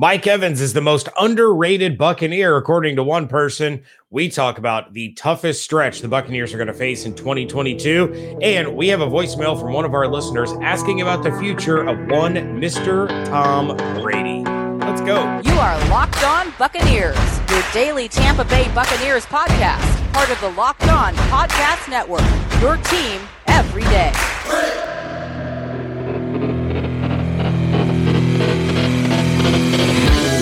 Mike Evans is the most underrated Buccaneer, according to one person. We talk about the toughest stretch the Buccaneers are going to face in 2022. And we have a voicemail from one of our listeners asking about the future of one Mr. Tom Brady. Let's go. You are Locked On Buccaneers, your daily Tampa Bay Buccaneers podcast, part of the Locked On Podcast Network, your team every day.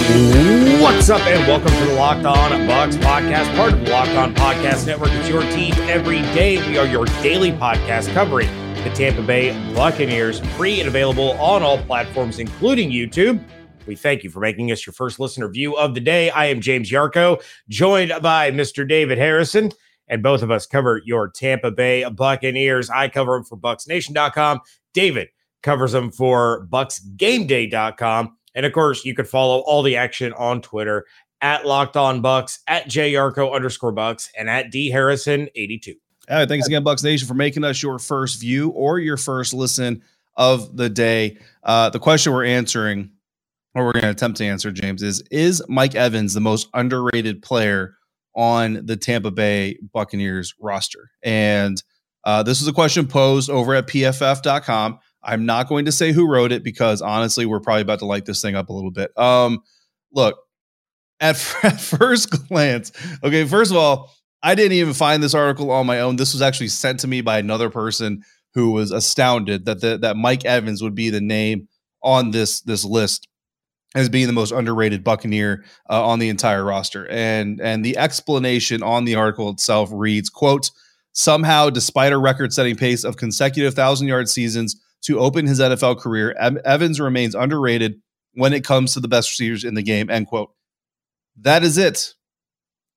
What's up, and welcome to the Locked On Bucs podcast, part of the Locked On Podcast Network. It's your team every day. We are your daily podcast covering the Tampa Bay Buccaneers, free and available on all platforms, including YouTube. We thank you for making us your first listener view of the day. I am James Yarcho, joined by Mr. David Harrison, and both of us cover your Tampa Bay Buccaneers. I cover them for BucsNation.com. David covers them for BucsGameDay.com. And of course, you could follow all the action on Twitter at Locked On Bucs, at JYarcho underscore Bucs, and at D Harrison 82. All right, thanks again, Bucs Nation, for making us your first view or your first listen of the day. Uh, the question we're answering, or we're going to attempt to answer, James, is Is Mike Evans the most underrated player on the Tampa Bay Buccaneers roster? And uh, this is a question posed over at pff.com. I'm not going to say who wrote it because honestly, we're probably about to light this thing up a little bit. Um, look, at, at first glance, okay, first of all, I didn't even find this article on my own. This was actually sent to me by another person who was astounded that the, that Mike Evans would be the name on this this list as being the most underrated Buccaneer uh, on the entire roster. And and the explanation on the article itself reads, "quote Somehow, despite a record-setting pace of consecutive thousand-yard seasons." To open his NFL career. Evans remains underrated when it comes to the best receivers in the game. End quote. That is it.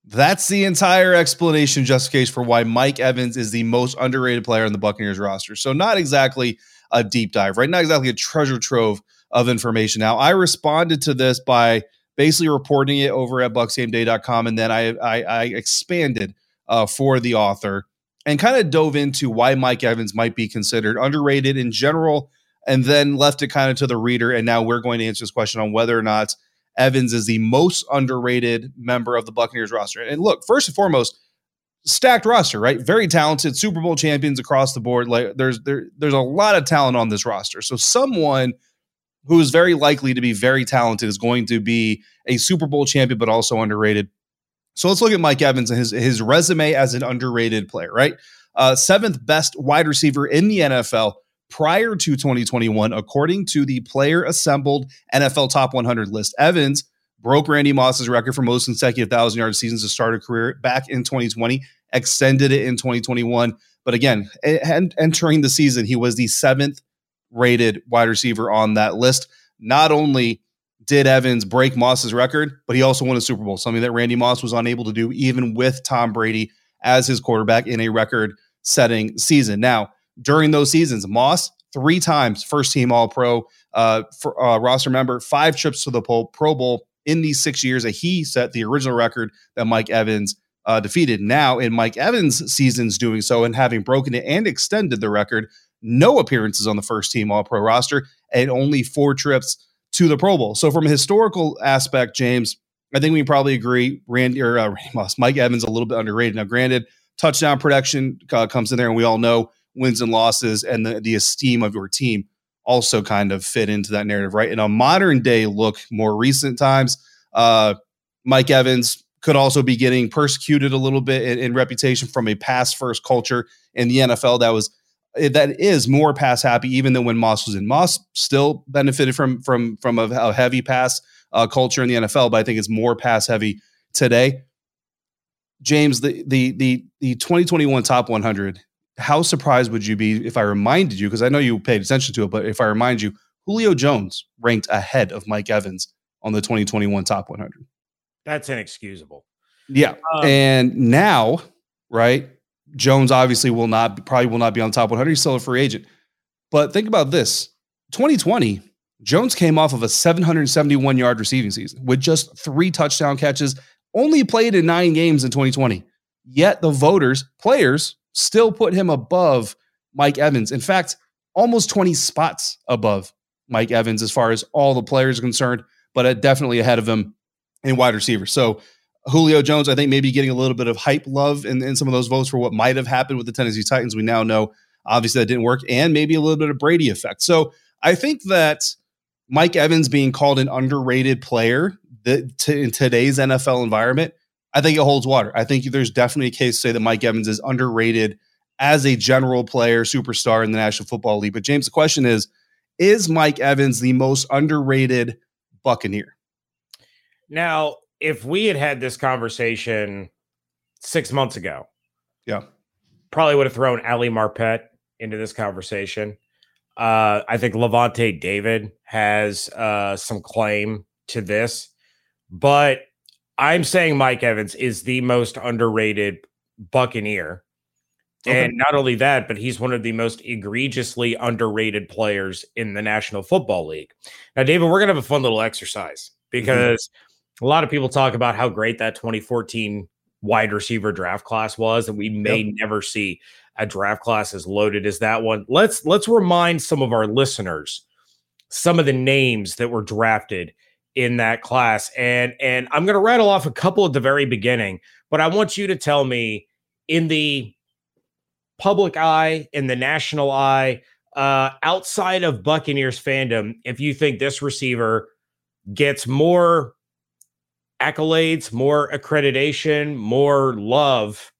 That's the entire explanation, justification for why Mike Evans is the most underrated player on the Buccaneers roster. So, not exactly a deep dive, right? Not exactly a treasure trove of information. Now, I responded to this by basically reporting it over at BucsGameDay.com, and then I I, I expanded uh, for the author and kind of dove into why Mike Evans might be considered underrated in general, and then left it kind of to the reader. And now we're going to answer this question on whether or not Evans is the most underrated member of the Buccaneers roster. And look, first and foremost, stacked roster, right? Very talented, Super Bowl champions across the board. Like there's there, there's a lot of talent on this roster. So someone who is very likely to be very talented is going to be a Super Bowl champion, but also underrated. So let's look at Mike Evans and his his resume as an underrated player, right? Uh, seventh best wide receiver in the NFL prior to 2021, according to the player assembled NFL Top 100 list. Evans broke Randy Moss's record for most consecutive thousand yard seasons to start a career back in 2020, extended it in 2021. But again, entering the season, he was the seventh rated wide receiver on that list. Not only did Evans break Moss's record, but he also won a Super Bowl, something that Randy Moss was unable to do even with Tom Brady as his quarterback in a record setting season. Now, during those seasons, Moss, three times first team All Pro uh, for, uh, roster member, five trips to the Pro Bowl in these six years that he set the original record that Mike Evans uh, defeated. Now, in Mike Evans' seasons doing so and having broken it and extended the record, no appearances on the first team All Pro roster and only four trips to the Pro Bowl. So from a historical aspect, James, I think we probably agree. Randy or uh, Mike Evans a little bit underrated. Now, granted, touchdown production uh, comes in there, and we all know wins and losses and the, the esteem of your team also kind of fit into that narrative, right? In a modern day look, more recent times, uh, Mike Evans could also be getting persecuted a little bit in, in reputation from a pass first culture in the NFL that was that is more pass happy even than when Moss was in. Moss still benefited from from from a, a heavy pass uh, culture in the NFL, but I think it's more pass heavy today. James, the the the the 2021 top 100. How surprised would you be if I reminded you? Because I know you paid attention to it, but if I remind you, Julio Jones ranked ahead of Mike Evans on the 2021 top 100. That's inexcusable. Yeah, um, and now, right? Jones obviously will not probably will not be on top 100. He's still a free agent. But think about this: 2020, Jones came off of a 771 yard receiving season with just three touchdown catches. Only played in nine games in 2020. Yet the voters, players, still put him above Mike Evans. In fact, almost 20 spots above Mike Evans as far as all the players are concerned. but uh, definitely ahead of him in wide receiver. So Julio Jones, I think maybe getting a little bit of hype love in, in some of those votes for what might have happened with the Tennessee Titans. We now know obviously that didn't work, and maybe a little bit of Brady effect. So I think that Mike Evans being called an underrated player that to, in today's NFL environment, I think it holds water. I think there's definitely a case to say that Mike Evans is underrated as a general player, superstar in the National Football League. But James, the question is, is Mike Evans the most underrated Buccaneer? Now, if we had had this conversation six months ago, yeah, probably would have thrown Ali Marpet into this conversation. Uh, I think Lavonte David has uh, some claim to this, but I'm saying Mike Evans is the most underrated Buccaneer. Okay. And not only that, but he's one of the most egregiously underrated players in the National Football League. Now, David, we're going to have a fun little exercise mm-hmm. because mm-hmm. A lot of people talk about how great that 2014 wide receiver draft class was, and we may yep. never see a draft class as loaded as that one. Let's let's remind some of our listeners some of the names that were drafted in that class. And and I'm going to rattle off a couple at the very beginning, but I want you to tell me in the public eye, in the national eye, uh, outside of Buccaneers fandom, if you think this receiver gets more accolades, more accreditation, more love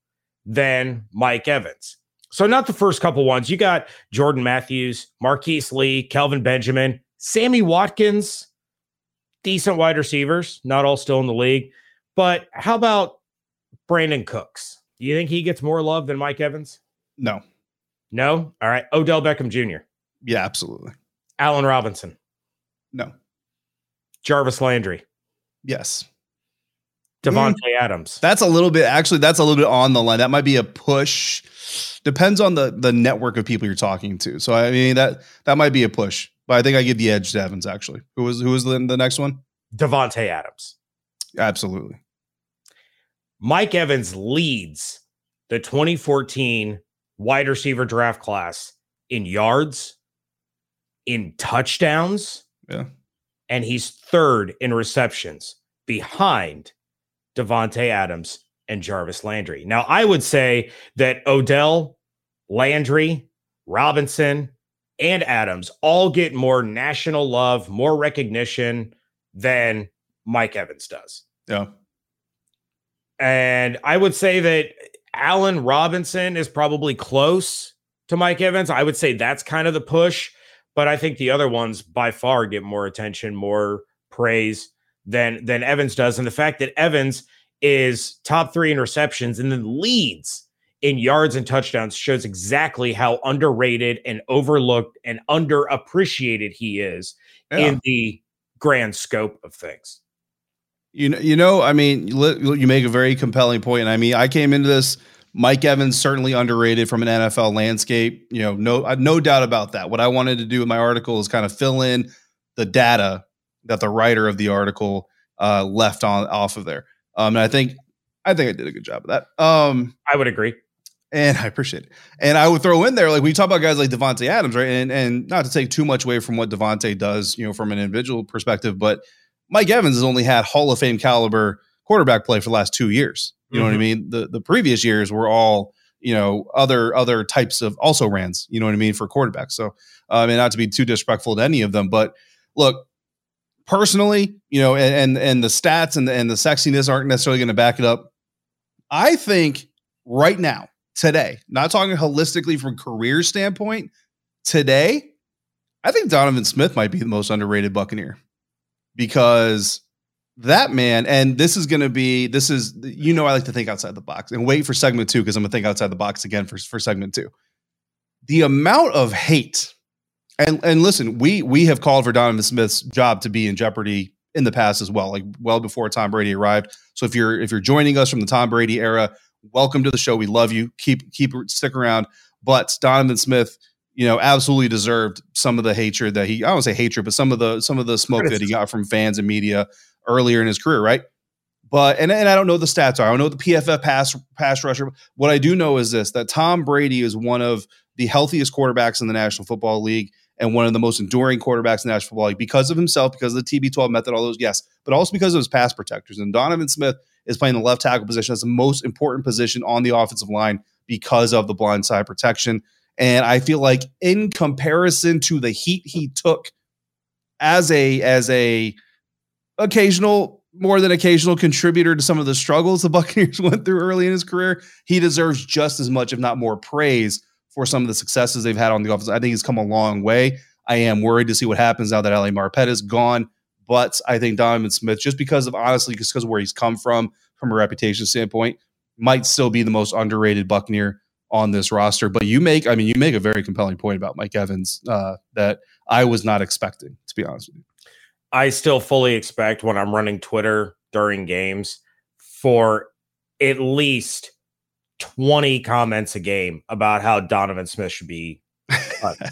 than Mike Evans. So, not the first couple ones. You got Jordan Matthews, Marquise Lee, Kelvin Benjamin, Sammy Watkins, decent wide receivers, not all still in the league. But how about Brandin Cooks? Do you think he gets more love than Mike Evans? No. No? All right. Odell Beckham Jr. Yeah, absolutely. Allen Robinson. No. Jarvis Landry. Yes. Davante mm. Adams. That's a little bit actually that's a little bit on the line. That might be a push Depends on the the network of people you're talking to. So I mean that that might be a push, but I think I give the edge to Evans. Actually, who was who was the, the next one? Davante Adams. Absolutely. Mike Evans leads the 2014 wide receiver draft class in yards, in touchdowns, yeah, and he's third in receptions behind Davante Adams and Jarvis Landry. Now, I would say that Odell, Landry, Robinson, and Adams all get more national love, more recognition than Mike Evans does. Yeah. And I would say that Allen Robinson is probably close to Mike Evans. I would say that's kind of the push, but I think the other ones by far get more attention, more praise than than Evans does. And the fact that Evans is top three in receptions and then leads in yards and touchdowns shows exactly how underrated and overlooked and underappreciated he is yeah. in the grand scope of things. You know, you know, I mean, you make a very compelling point. And I mean, I came into this. Mike Evans certainly underrated from an NFL landscape. You know, no, no doubt about that. What I wanted to do with my article is kind of fill in the data that the writer of the article uh, left on off of there. Um, and I think I think I did a good job of that. Um, I would agree. And I appreciate it. And I would throw in there, like we talk about guys like Davante Adams, right? And and not to take too much away from what Davante does, you know, from an individual perspective, but Mike Evans has only had Hall of Fame caliber quarterback play for the last two years. You know mm-hmm. what I mm-hmm. mean? The the previous years were all, you know, other other types of also rans, you know what I mean, for quarterbacks. So I mean, not to be too disrespectful to any of them, but look, personally, you know, and and, and the stats and the, and the sexiness aren't necessarily going to back it up. I think right now, today, not talking holistically from career standpoint, today, I think Donovan Smith might be the most underrated Buccaneer because that man, and this is going to be, this is, you know, I like to think outside the box and wait for segment two because I'm going to think outside the box again for, for segment two. The amount of hate and and listen, we we have called for Donovan Smith's job to be in jeopardy in the past as well, like well before Tom Brady arrived. So if you're if you're joining us from the Tom Brady era, welcome to the show. We love you. Keep keep stick around. But Donovan Smith, you know, absolutely deserved some of the hatred that he I don't say hatred, but some of the some of the smoke that he got from fans and media earlier in his career, right? But and, and I don't know the stats are. I don't know the PFF pass pass rusher. What I do know is this that Tom Brady is one of the healthiest quarterbacks in the National Football League and one of the most enduring quarterbacks in National Football League because of himself, because of the TB12 method, all those, yes, but also because of his pass protectors. And Donovan Smith is playing the left tackle position. That's the most important position on the offensive line because of the blind side protection. And I feel like in comparison to the heat he took as a as a occasional more than occasional contributor to some of the struggles the Buccaneers went through early in his career, he deserves just as much, if not more, praise for some of the successes they've had on the offense. I think he's come a long way. I am worried to see what happens now that Ali Marpet is gone. But I think Donovan Smith, just because of honestly, just because of where he's come from, from a reputation standpoint, might still be the most underrated Buccaneer on this roster. But you make, I mean, you make a very compelling point about Mike Evans uh, that I was not expecting, to be honest with you. I still fully expect when I'm running Twitter during games for at least 20 comments a game about how Donovan Smith should be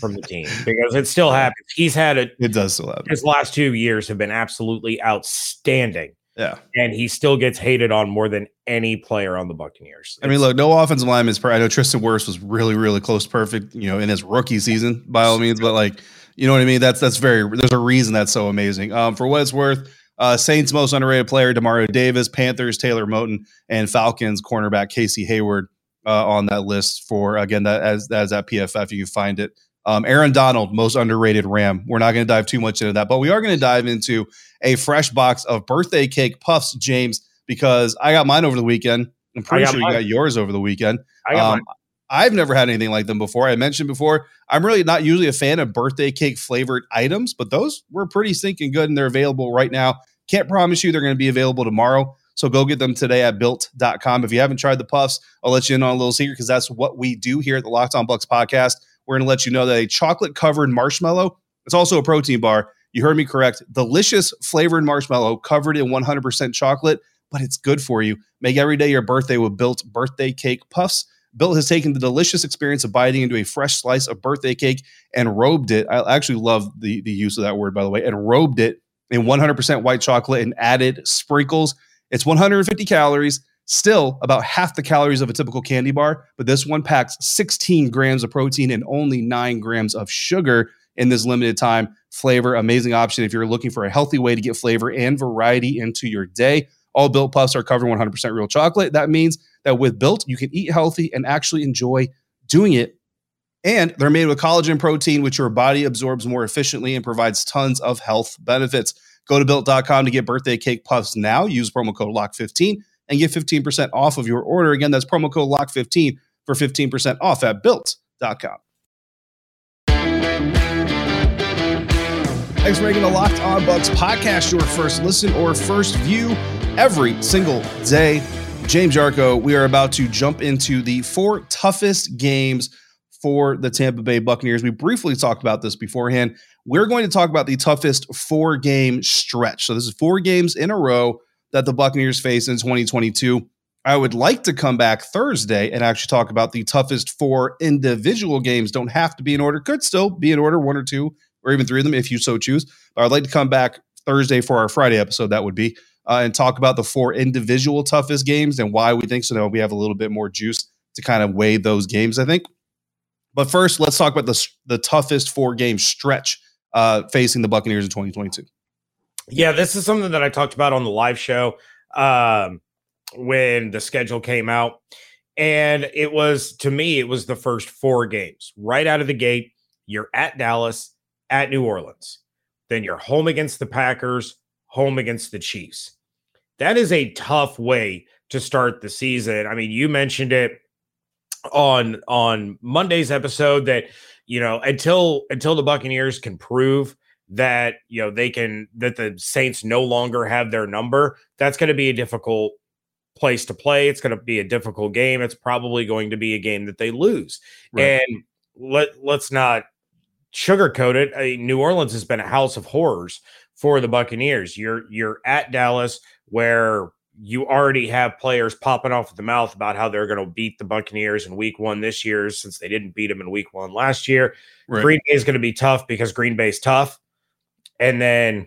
from the team because it still happens. He's had it. It does still happen. His last two years have been absolutely outstanding. Yeah. And he still gets hated on more than any player on the Buccaneers. It's, I mean, look, no offensive lineman is per- I know Tristan Wirfs was really, really close to perfect, you know, in his rookie season by all means, but like, you know what I mean? That's that's very there's a reason that's so amazing. Um, for what it's worth, uh, Saints most underrated player, Demario Davis, Panthers, Taylor Moton, and Falcons cornerback Casey Hayward uh, on that list for again that as as at PFF you can find it. Um, Aaron Donald, most underrated Ram. We're not going to dive too much into that, but we are going to dive into a fresh box of birthday cake puffs, James, because I got mine over the weekend. I'm pretty sure mine. you got yours over the weekend. I got um, I've never had anything like them before. I mentioned before, I'm really not usually a fan of birthday cake flavored items, but those were pretty stinking good and they're available right now. Can't promise you they're going to be available tomorrow. So go get them today at built.com. If you haven't tried the puffs, I'll let you in on a little secret because that's what we do here at the Locked On Bucs podcast. We're going to let you know that a chocolate covered marshmallow, it's also a protein bar. You heard me correct. Delicious flavored marshmallow covered in 100% chocolate, but it's good for you. Make every day your birthday with Built birthday cake puffs. Built has taken the delicious experience of biting into a fresh slice of birthday cake and robed it. I actually love the, the use of that word, by the way, and robed it in 100% white chocolate and added sprinkles. It's 150 calories, still about half the calories of a typical candy bar, but this one packs 16 grams of protein and only nine grams of sugar in this limited time flavor. Amazing option if you're looking for a healthy way to get flavor and variety into your day. All built puffs are covered 100% real chocolate. That means that with built, you can eat healthy and actually enjoy doing it. And they're made with collagen protein, which your body absorbs more efficiently and provides tons of health benefits. Go to built.com to get birthday cake puffs now. Use promo code LOCK15 and get 15% off of your order. Again, that's promo code LOCK15 for 15% off at built.com. Thanks for making the Locked On Bucs podcast your first listen or first view every single day. James Yarcho, we are about to jump into the four toughest games for the Tampa Bay Buccaneers. We briefly talked about this beforehand. We're going to talk about the toughest four game stretch. So, this is four games in a row that the Buccaneers face in 2022. I would like to come back Thursday and actually talk about the toughest four individual games. Don't have to be in order, could still be in order, one or two or even three of them if you so choose. But I'd like to come back Thursday for our Friday episode. That would be uh, and talk about the four individual toughest games and why we think so. Now we have a little bit more juice to kind of weigh those games. I think. But first, let's talk about the the toughest four game stretch uh, facing the Buccaneers in 2022. Yeah, this is something that I talked about on the live show um, when the schedule came out. And it was, to me, it was the first four games right out of the gate. You're at Dallas, at New Orleans. Then you're home against the Packers, home against the Chiefs. That is a tough way to start the season. I mean, you mentioned it on on Monday's episode that you know until until the Buccaneers can prove that you know they can that the Saints no longer have their number, that's going to be a difficult place to play. It's going to be a difficult game. It's probably going to be a game that they lose. Right. And let let's not sugarcoat it. I mean, New Orleans has been a house of horrors for the Buccaneers. You're you're at Dallas where you already have players popping off at the mouth about how they're going to beat the Buccaneers in week one this year since they didn't beat them in week one last year. Right. Green Bay is going to be tough because Green Bay's tough. And then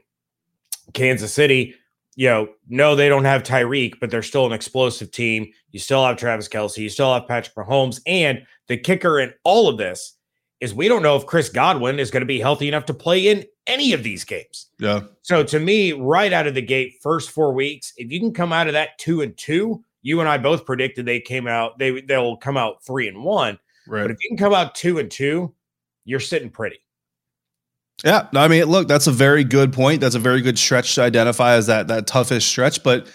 Kansas City, you know, no, they don't have Tyreek, but they're still an explosive team. You still have Travis Kelce, you still have Patrick Mahomes. And the kicker in all of this is we don't know if Chris Godwin is going to be healthy enough to play in any of these games. Yeah. So to me, right out of the gate, first four weeks, if you can come out of that two and two, you and I both predicted they came out, they they'll come out three and one. Right. But if you can come out two and two, you're sitting pretty. Yeah, I mean, look, that's a very good point. That's a very good stretch to identify as that that toughest stretch. But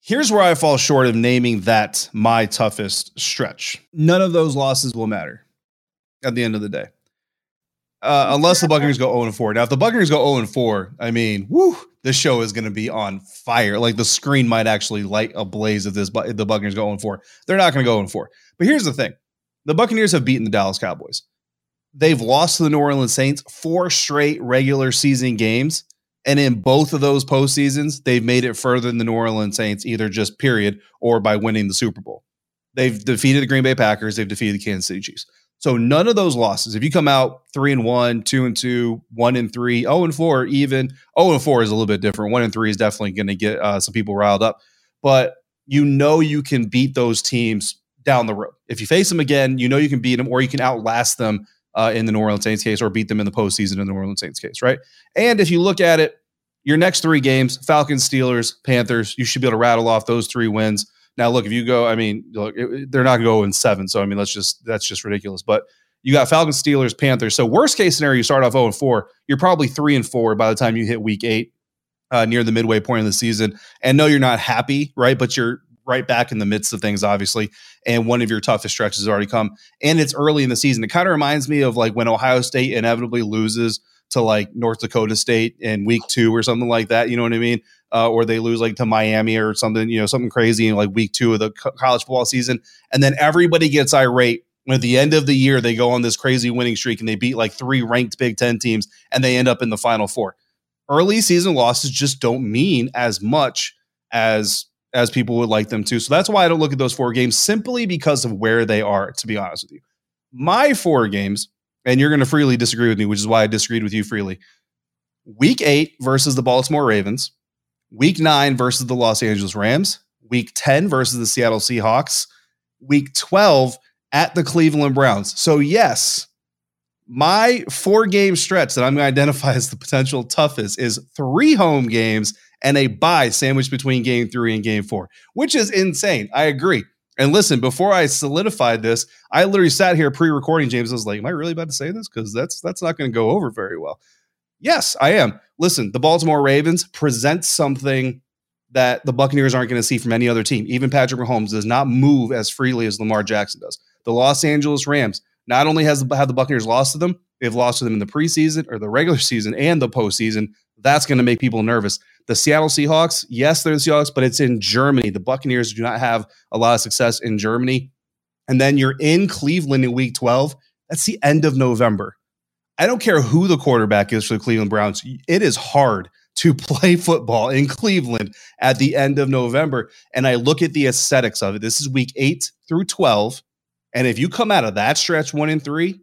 here's where I fall short of naming that my toughest stretch. None of those losses will matter at the end of the day, uh, unless the Buccaneers go 0 4. Now, if the Buccaneers go 0 4, I mean, whoo, this show is going to be on fire. Like the screen might actually light a blaze if this if the Buccaneers go 0 4. They're not going to go 0 4. But here's the thing: the Buccaneers have beaten the Dallas Cowboys. They've lost to the New Orleans Saints four straight regular season games. And in both of those postseasons, they've made it further than the New Orleans Saints, either just period or by winning the Super Bowl. They've defeated the Green Bay Packers. They've defeated the Kansas City Chiefs. So none of those losses, if you come out three and one, two and two, one and three, oh and four, even oh and four is a little bit different. One and three is definitely going to get uh, some people riled up, but you know you can beat those teams down the road. If you face them again, you know you can beat them or you can outlast them uh, in the New Orleans Saints case or beat them in the postseason in the New Orleans Saints case, right? And if you look at it, your next three games Falcons, Steelers, Panthers, you should be able to rattle off those three wins. Now, look, if you go, I mean, look, it, they're not going to go in seven. So, I mean, let's just, that's just ridiculous. But you got Falcons, Steelers, Panthers. So, worst case scenario, you start off 0 and 4. You're probably 3 and 4 by the time you hit week eight, uh, near the midway point of the season. And no, you're not happy, right? But you're right back in the midst of things, obviously. And one of your toughest stretches has already come. And it's early in the season. It kind of reminds me of like when Ohio State inevitably loses to like North Dakota State in week two or something like that. You know what I mean? Uh, or they lose like to Miami or something, you know, something crazy in like week two of the co- college football season. And then everybody gets irate. When at the end of the year, they go on this crazy winning streak and they beat like three ranked Big Ten teams and they end up in the final four. Early season losses just don't mean as much as as people would like them to. So that's why I don't look at those four games simply because of where they are, to be honest with you. My four games, and you're going to freely disagree with me, which is why I disagreed with you freely. Week eight versus the Baltimore Ravens, week nine versus the Los Angeles Rams, week 10 versus the Seattle Seahawks, week 12 at the Cleveland Browns. So, yes, my four game stretch that I'm going to identify as the potential toughest is three home games and a bye sandwiched between game three and game four, which is insane. I agree. And listen, before I solidified this, I literally sat here pre-recording. James I was like, "Am I really about to say this? Because that's that's not going to go over very well." Yes, I am. Listen, the Baltimore Ravens present something that the Buccaneers aren't going to see from any other team. Even Patrick Mahomes does not move as freely as Lamar Jackson does. The Los Angeles Rams not only has have the Buccaneers lost to them, they've lost to them in the preseason or the regular season and the postseason. That's going to make people nervous. The Seattle Seahawks, yes, they're the Seahawks, but it's in Germany. The Buccaneers do not have a lot of success in Germany. And then you're in Cleveland in week 12. That's the end of November. I don't care who the quarterback is for the Cleveland Browns. It is hard to play football in Cleveland at the end of November. And I look at the aesthetics of it. This is week eight through 12. And if you come out of that stretch one and three,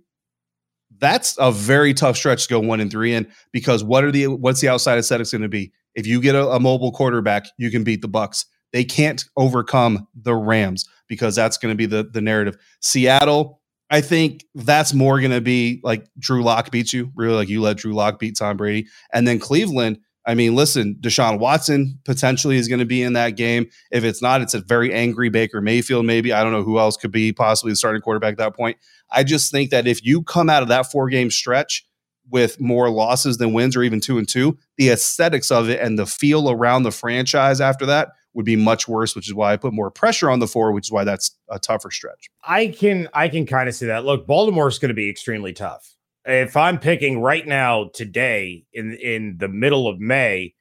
that's a very tough stretch to go one and three in because what are the what's the outside aesthetics going to be? If you get a, a mobile quarterback, you can beat the Bucs. They can't overcome the Rams because that's going to be the the narrative. Seattle, I think that's more going to be like Drew Lock beats you, really like you let Drew Lock beat Tom Brady, and then Cleveland. I mean, listen, Deshaun Watson potentially is going to be in that game. If it's not, it's a very angry Baker Mayfield. Maybe I don't know who else could be possibly the starting quarterback at that point. I just think that if you come out of that four game stretch with more losses than wins or even two and two, the aesthetics of it and the feel around the franchise after that would be much worse, which is why I put more pressure on the four, which is why that's a tougher stretch. I can I can kind of see that. Look, Baltimore's going to be extremely tough. If I'm picking right now today in in the middle of May,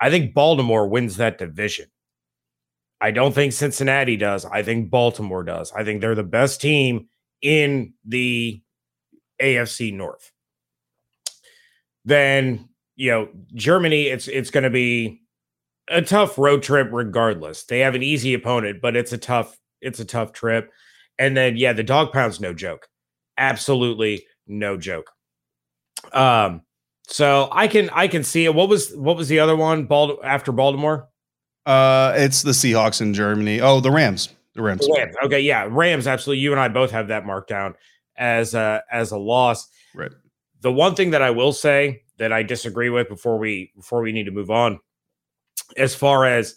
I think Baltimore wins that division. I don't think Cincinnati does. I think Baltimore does. I think they're the best team in the AFC North then you know Germany, it's it's going to be a tough road trip regardless. They have an easy opponent, but it's a tough it's a tough trip. And then yeah, the dog pound's no joke, absolutely no joke. Um, so I can I can see it. What was what was the other one? Bald after Baltimore. Uh, it's the Seahawks in Germany. Oh, the Rams. The Rams. The Rams. Okay, yeah, Rams. Absolutely. You and I both have that marked down as a as a loss. Right. The one thing that I will say that I disagree with before we before we need to move on, as far as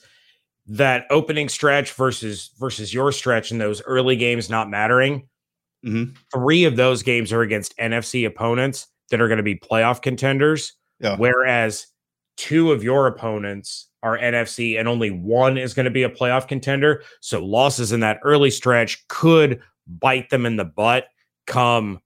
that opening stretch versus versus your stretch in those early games not mattering. Mm-hmm. Three of those games are against NFC opponents that are going to be playoff contenders, Yeah. whereas two of your opponents are NFC and only one is going to be a playoff contender. So losses in that early stretch could bite them in the butt come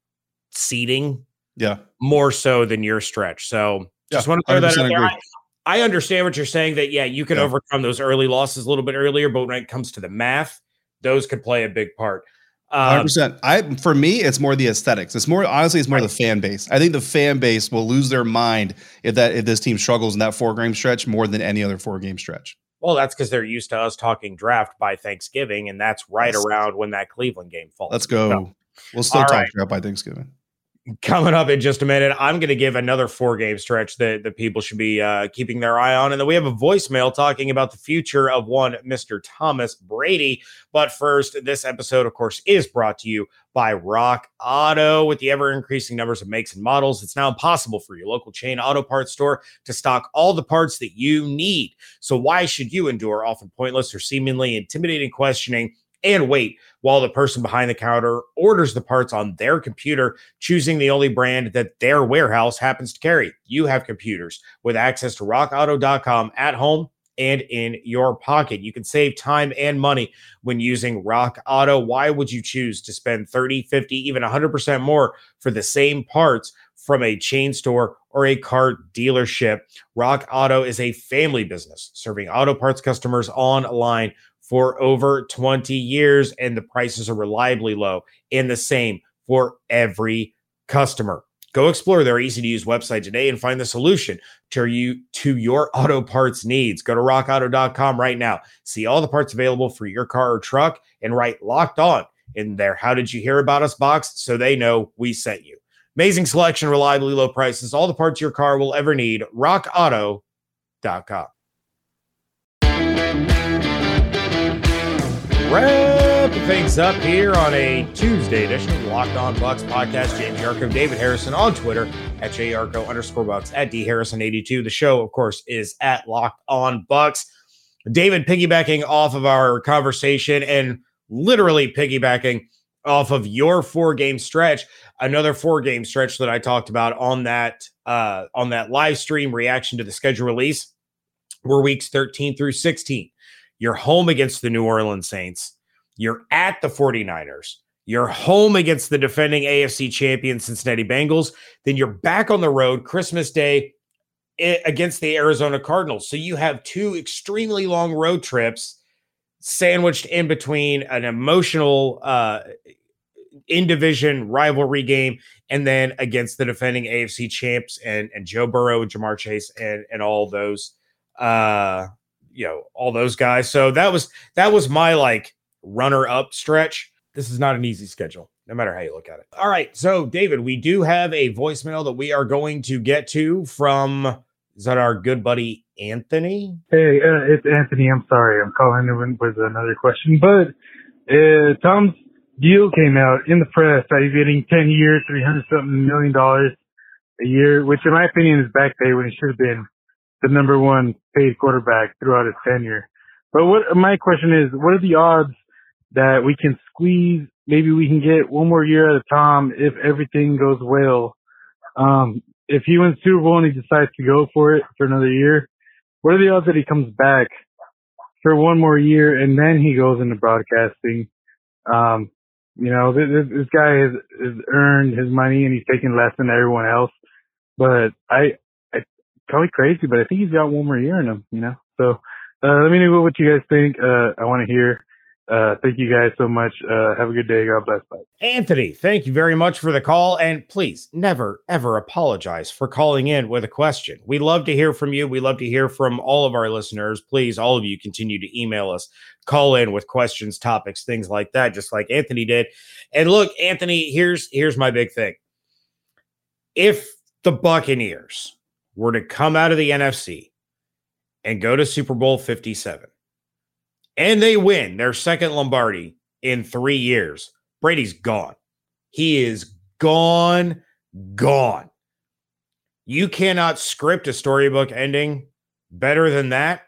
seeding Yeah. more so than your stretch. So just Yeah, want to throw that out there. I, I understand what you're saying that, yeah, you can Yeah. overcome those early losses a little bit earlier, but when it comes to the math, those could play a big part. Hundred Um, percent. I for me, it's more the aesthetics. It's more honestly, it's more the fan base. I think the fan base will lose their mind if that if this team struggles in that four game stretch more than any other four game stretch. well, that's because they're used to us talking draft by Thanksgiving, and that's right Yes. around when that Cleveland game falls. Let's go. So, we'll still talk right. about by Thanksgiving. Coming up in just a minute, I'm going to give another four game stretch that, the people should be uh, keeping their eye on. And then we have a voicemail talking about the future of one Mr. Thomas Brady. But first, this episode, of course, is brought to you by Rock Auto. With the ever increasing numbers of makes and models, it's now impossible for your local chain auto parts store to stock all the parts that you need. So, why should you endure often pointless or seemingly intimidating questioning? And wait while the person behind the counter orders the parts on their computer, choosing the only brand that their warehouse happens to carry. You have computers with access to rockauto.com at home and in your pocket. You can save time and money when using Rock Auto. Why would you choose to spend 30, 50, even 100% more for the same parts from a chain store or a car dealership? Rock Auto is a family business serving auto parts customers online for over 20 years, and the prices are reliably low and the same for every customer. Go explore their easy to use website today and find the solution to you to your auto parts needs. Go to rockauto.com right now. See all the parts available for your car or truck and write locked on in there. How did you hear about us box so they know we sent you. Amazing selection, reliably low prices, all the parts your car will ever need. rockauto.com. Wrap things up here on a Tuesday edition of Locked On Bucs podcast. James Yarcho, David Harrison on Twitter at jarko underscore bucs at d harrison 82. The show, of course, is at Locked On Bucs. David piggybacking off of our conversation and literally piggybacking off of your four game stretch, another four game stretch that I talked about on that uh, on that live stream reaction to the schedule release were weeks 13 through 16. You're home against the New Orleans Saints. You're at the 49ers. You're home against the defending AFC champion Cincinnati Bengals. Then you're back on the road Christmas Day against the Arizona Cardinals. So you have two extremely long road trips sandwiched in between an emotional uh, in division rivalry game and then against the defending AFC champs and, and Joe Burrow and Ja'Marr Chase and, and all those uh you know all those guys. So that was that was my like runner up stretch. This is not an easy schedule no matter how you look at it. All right so david we do have a voicemail that we are going to get to from is that our good buddy anthony? Hey, uh, it's Anthony. I'm sorry. I'm calling in with another question, but uh, Tom's deal came out in the press that he's getting 10 years, 300 something million dollars a year, which in my opinion is back pay when it should have been the number one paid quarterback throughout his tenure. But what my question is, what are the odds that we can squeeze? Maybe we can get one more year at a Tom if everything goes well. Um, if he wins Super Bowl and he decides to go for it for another year, what are the odds that he comes back for one more year and then he goes into broadcasting? Um, you know, this, this- guy has, has earned his money and he's taking less than everyone else. But I probably crazy, but I think he's got one more year in him. You know, so uh, let me know what you guys think. Uh, I want to hear. Uh, thank you guys so much. Uh, have a good day. God bless. Bye. Anthony, thank you very much for the call. And please never, ever apologize for calling in with a question. We love to hear from you. We love to hear from all of our listeners. Please, all of you continue to email us, call in with questions, topics, things like that, just like Anthony did. And look, Anthony, here's here's my big thing. If the Buccaneers were to come out of the NFC and go to Super Bowl 57 and they win their second Lombardi in three years, Brady's gone. He is gone, gone. You cannot script a storybook ending better than that.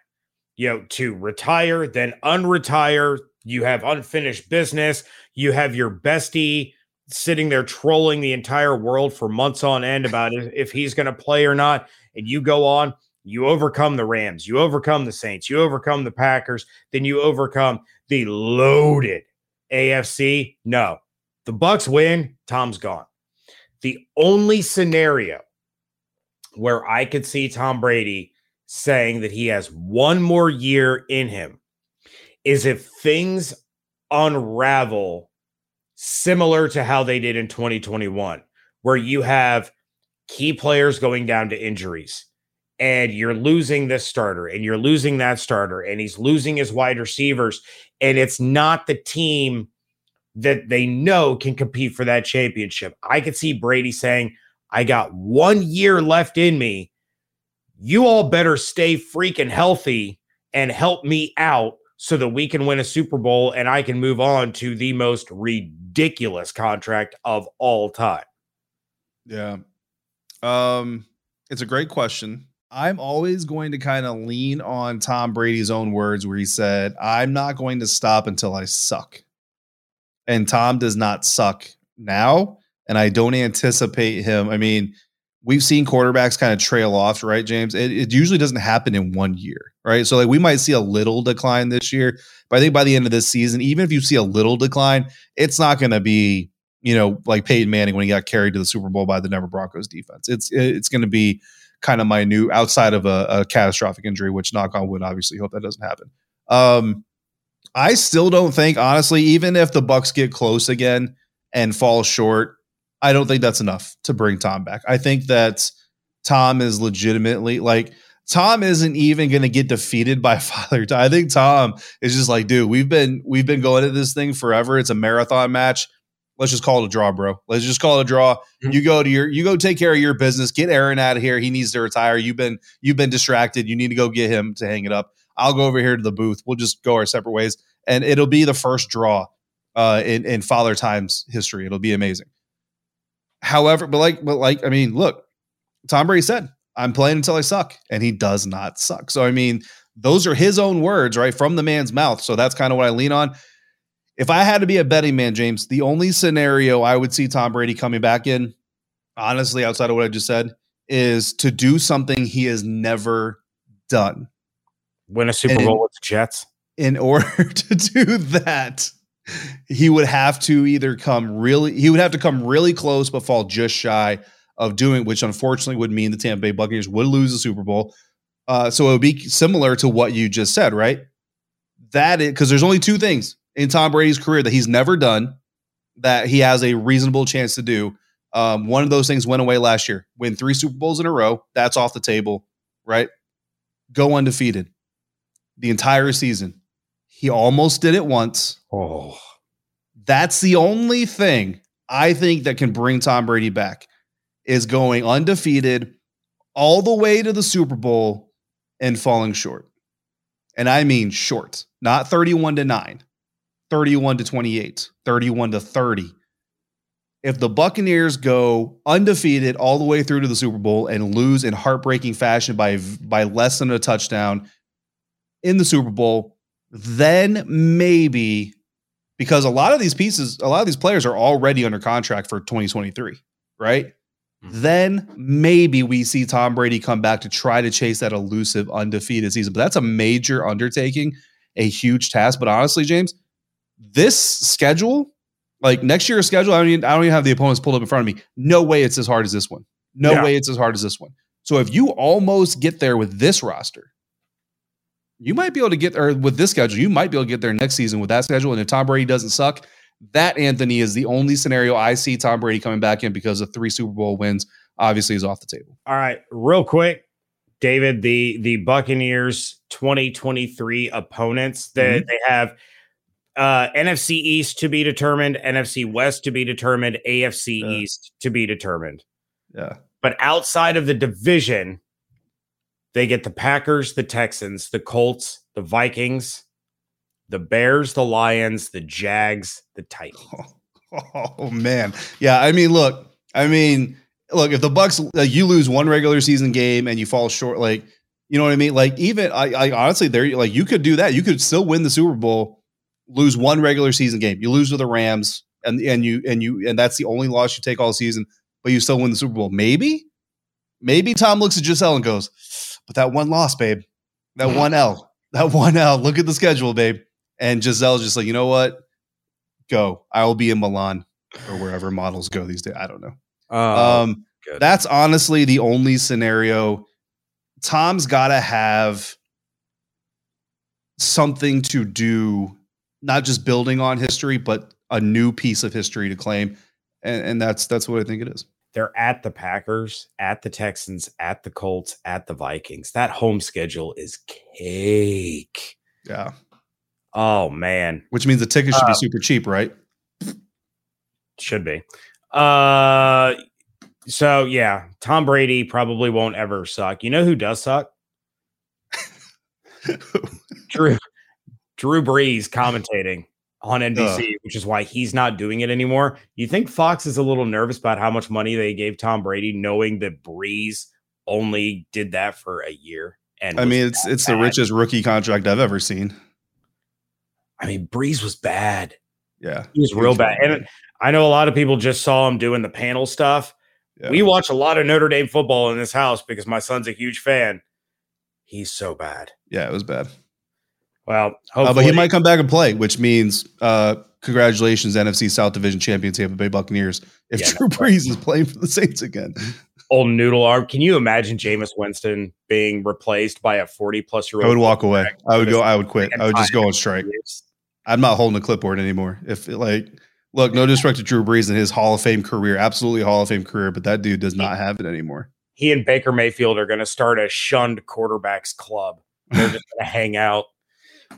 You know, to retire, then unretire. You have unfinished business. You have your bestie sitting there trolling the entire world for months on end about if he's going to play or not. And you go on, you overcome the Rams, you overcome the Saints, you overcome the Packers, then you overcome the loaded AFC. No, the Bucs win, Tom's gone. The only scenario where I could see Tom Brady saying that he has one more year in him is if things unravel similar to how they did in 2021, where you have key players going down to injuries and you're losing this starter and you're losing that starter and he's losing his wide receivers and it's not the team that they know can compete for that championship. I could see Brady saying, I got one year left in me. You all better stay freaking healthy and help me out so that we can win a Super Bowl and I can move on to the most ridiculous contract of all time. Yeah. Um, it's a great question. I'm always going to kind of lean on Tom Brady's own words where he said, I'm not going to stop until I suck. And Tom does not suck now. And I don't anticipate him. I mean, we've seen quarterbacks kind of trail off, right, James? It, it, usually doesn't happen in one year, right? So, like, we might see a little decline this year, but I think by the end of this season, even if you see a little decline, it's not going to be, you know, like Peyton Manning when he got carried to the Super Bowl by the Denver Broncos defense. It's it's going to be kind of minute outside of a, a, catastrophic injury, which knock on wood, obviously, hope that doesn't happen. Um, I still don't think, honestly, even if the Bucs get close again and fall short, I don't think that's enough to bring Tom back. I think that Tom is legitimately like Tom isn't even going to get defeated by Father Time. I think Tom is just like, dude, we've been we've been going at this thing forever. It's a marathon match. Let's just call it a draw, bro. Let's just call it a draw. Mm-hmm. You go to your you go take care of your business. Get Aaron out of here. He needs to retire. You've been you've been distracted. You need to go get him to hang it up. I'll go over here to the booth. We'll just go our separate ways, and it'll be the first draw uh, in in Father Time's history. It'll be amazing. However, but like, but like, I mean, look, Tom Brady said, I'm playing until I suck. And he does not suck. So, I mean, those are his own words, right? From the man's mouth. So that's kind of what I lean on. If I had to be a betting man, James, the only scenario I would see Tom Brady coming back in, honestly, outside of what I just said, is to do something he has never done. Win a Super and Bowl with the Jets. In order to do that, he would have to either come really he would have to come really close but fall just shy of doing which unfortunately would mean the Tampa Bay Buccaneers would lose the Super Bowl. Uh, so it would be similar to what you just said, right? That is because there's only two things in Tom Brady's career that he's never done that he has a reasonable chance to do. Um, one of those things went away last year. Win three Super Bowls in a row. That's off the table, right? Go undefeated the entire season. He almost did it once. Oh. That's the only thing I think that can bring Tom Brady back is going undefeated all the way to the Super Bowl and falling short. And I mean short, not 31 to 9, 31 to 28, 31 to 30. If the Buccaneers go undefeated all the way through to the Super Bowl and lose in heartbreaking fashion by by less than a touchdown in the Super Bowl, then maybe because a lot of these pieces, a lot of these players are already under contract for 2023, right? Mm-hmm. Then maybe we see Tom Brady come back to try to chase that elusive undefeated season. But that's a major undertaking, a huge task. But honestly, James, this schedule, like next year's schedule, I don't even, I don't even have the opponents pulled up in front of me. No way it's as hard as this one. No yeah. way it's as hard as this one. So if you almost get there with this roster, you might be able to get there with this schedule, you might be able to get there next season with that schedule. And if Tom Brady doesn't suck, that Anthony is the only scenario I see Tom Brady coming back in because of three Super Bowl wins. Obviously, is off the table. All right, real quick, David, the the Buccaneers 2023 opponents that mm-hmm. they have uh NFC East to be determined, NFC West to be determined, AFC yeah. East to be determined. Yeah. But outside of the division, they get the Packers, the Texans, the Colts, the Vikings, the Bears, the Lions, the Jags, the Titans. Oh man, yeah. I mean, look. I mean, look. If the Bucs, you lose one regular season game and you fall short, like you know what I mean. Like even I, I honestly, there, like you could do that. You could still win the Super Bowl, lose one regular season game. You lose to the Rams, and and you and you and that's the only loss you take all season, but you still win the Super Bowl. Maybe, maybe Tom looks at Gisele and goes, "But that one loss, babe, that one L, that one L. Look at the schedule, babe." And Gisele's just like, you know what? Go. I will be in Milan or wherever models go these days. I don't know. Oh, um, good. that's honestly the only scenario. Tom's got to have something to do, not just building on history, but a new piece of history to claim, and, and that's that's what I think it is. They're at the Packers, at the Texans, at the Colts, at the Vikings. That home schedule is cake. Yeah, Oh man, which means the tickets should Uh, be super cheap, right? should be. Uh so yeah, Tom Brady probably won't ever suck. You know who does suck? Drew Drew Brees commentating on NBC, which is why he's not doing it anymore. You think Fox is a little nervous about how much money they gave Tom Brady, knowing that Brees only did that for a year? And I mean, it's it's the richest rookie contract I've ever seen. I mean, Brees was bad. Yeah, He was He real was bad. And I know a lot of people just saw him doing the panel stuff. Yeah. We watch a lot of Notre Dame football in this house because my son's a huge fan. He's so bad. yeah, it was bad. Well, Uh, but he might come back and play, which means uh, congratulations, NFC South Division champion Tampa Bay Buccaneers. If Yeah, Drew Brees is playing for the Saints again, old noodle arm. Can you imagine Jameis Winston being replaced by a 40 plus year old? I would walk away. I would go. I would quit. I would just go on strike. I'm not holding a clipboard anymore. If like, look, no disrespect to Drew Brees and his Hall of Fame career, absolutely Hall of Fame career, but that dude does not have it anymore. He and Baker Mayfield are going to start a shunned quarterbacks club. They're just going to hang out.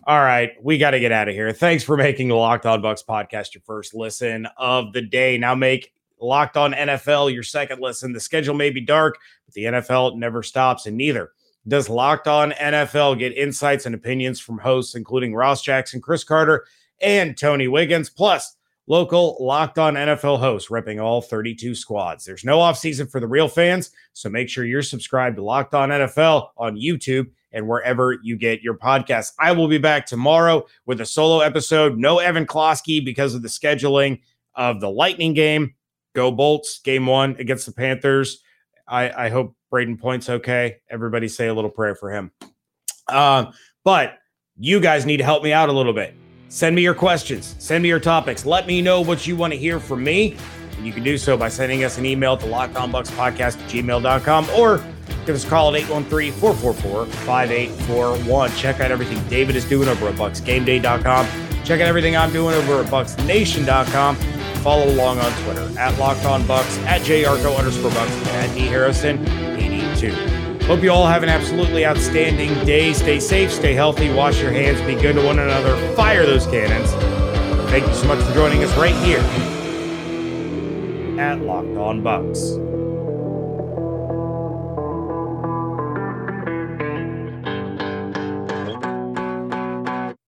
All right, we got to get out of here. Thanks for making the Locked On Bucs podcast your first listen of the day. Now make Locked On NFL your second listen. The schedule may be dark, but the NFL never stops, and neither does Locked On NFL. Get insights and opinions from hosts including Ross Jackson, Chris Carter, and Tony Wiggins, plus local Locked On NFL host, repping all 32 squads. There's no offseason for the real fans, so make sure you're subscribed to Locked On NFL on YouTube and wherever you get your podcasts. I will be back tomorrow with a solo episode. No Evan Klosky because of the scheduling of the Lightning game. Go Bolts, game one against the Panthers. I, I hope Brayden Point's okay. Everybody say a little prayer for him. Um, but you guys need to help me out a little bit. Send me your questions, send me your topics. Let me know what you want to hear from me. And you can do so by sending us an email to lockedonbucspodcast at gmail.com or give us a call at 813-444-5841. Check out everything David is doing over at bucsgameday.com. Check out everything I'm doing over at bucsnation.com. Follow along on Twitter at lockedonbucs, at jarco underscore bucs, and at dharrison82. Hope you all have an absolutely outstanding day. Stay safe, stay healthy, wash your hands, be good to one another, fire those cannons. Thank you so much for joining us right here at Locked On Bucs.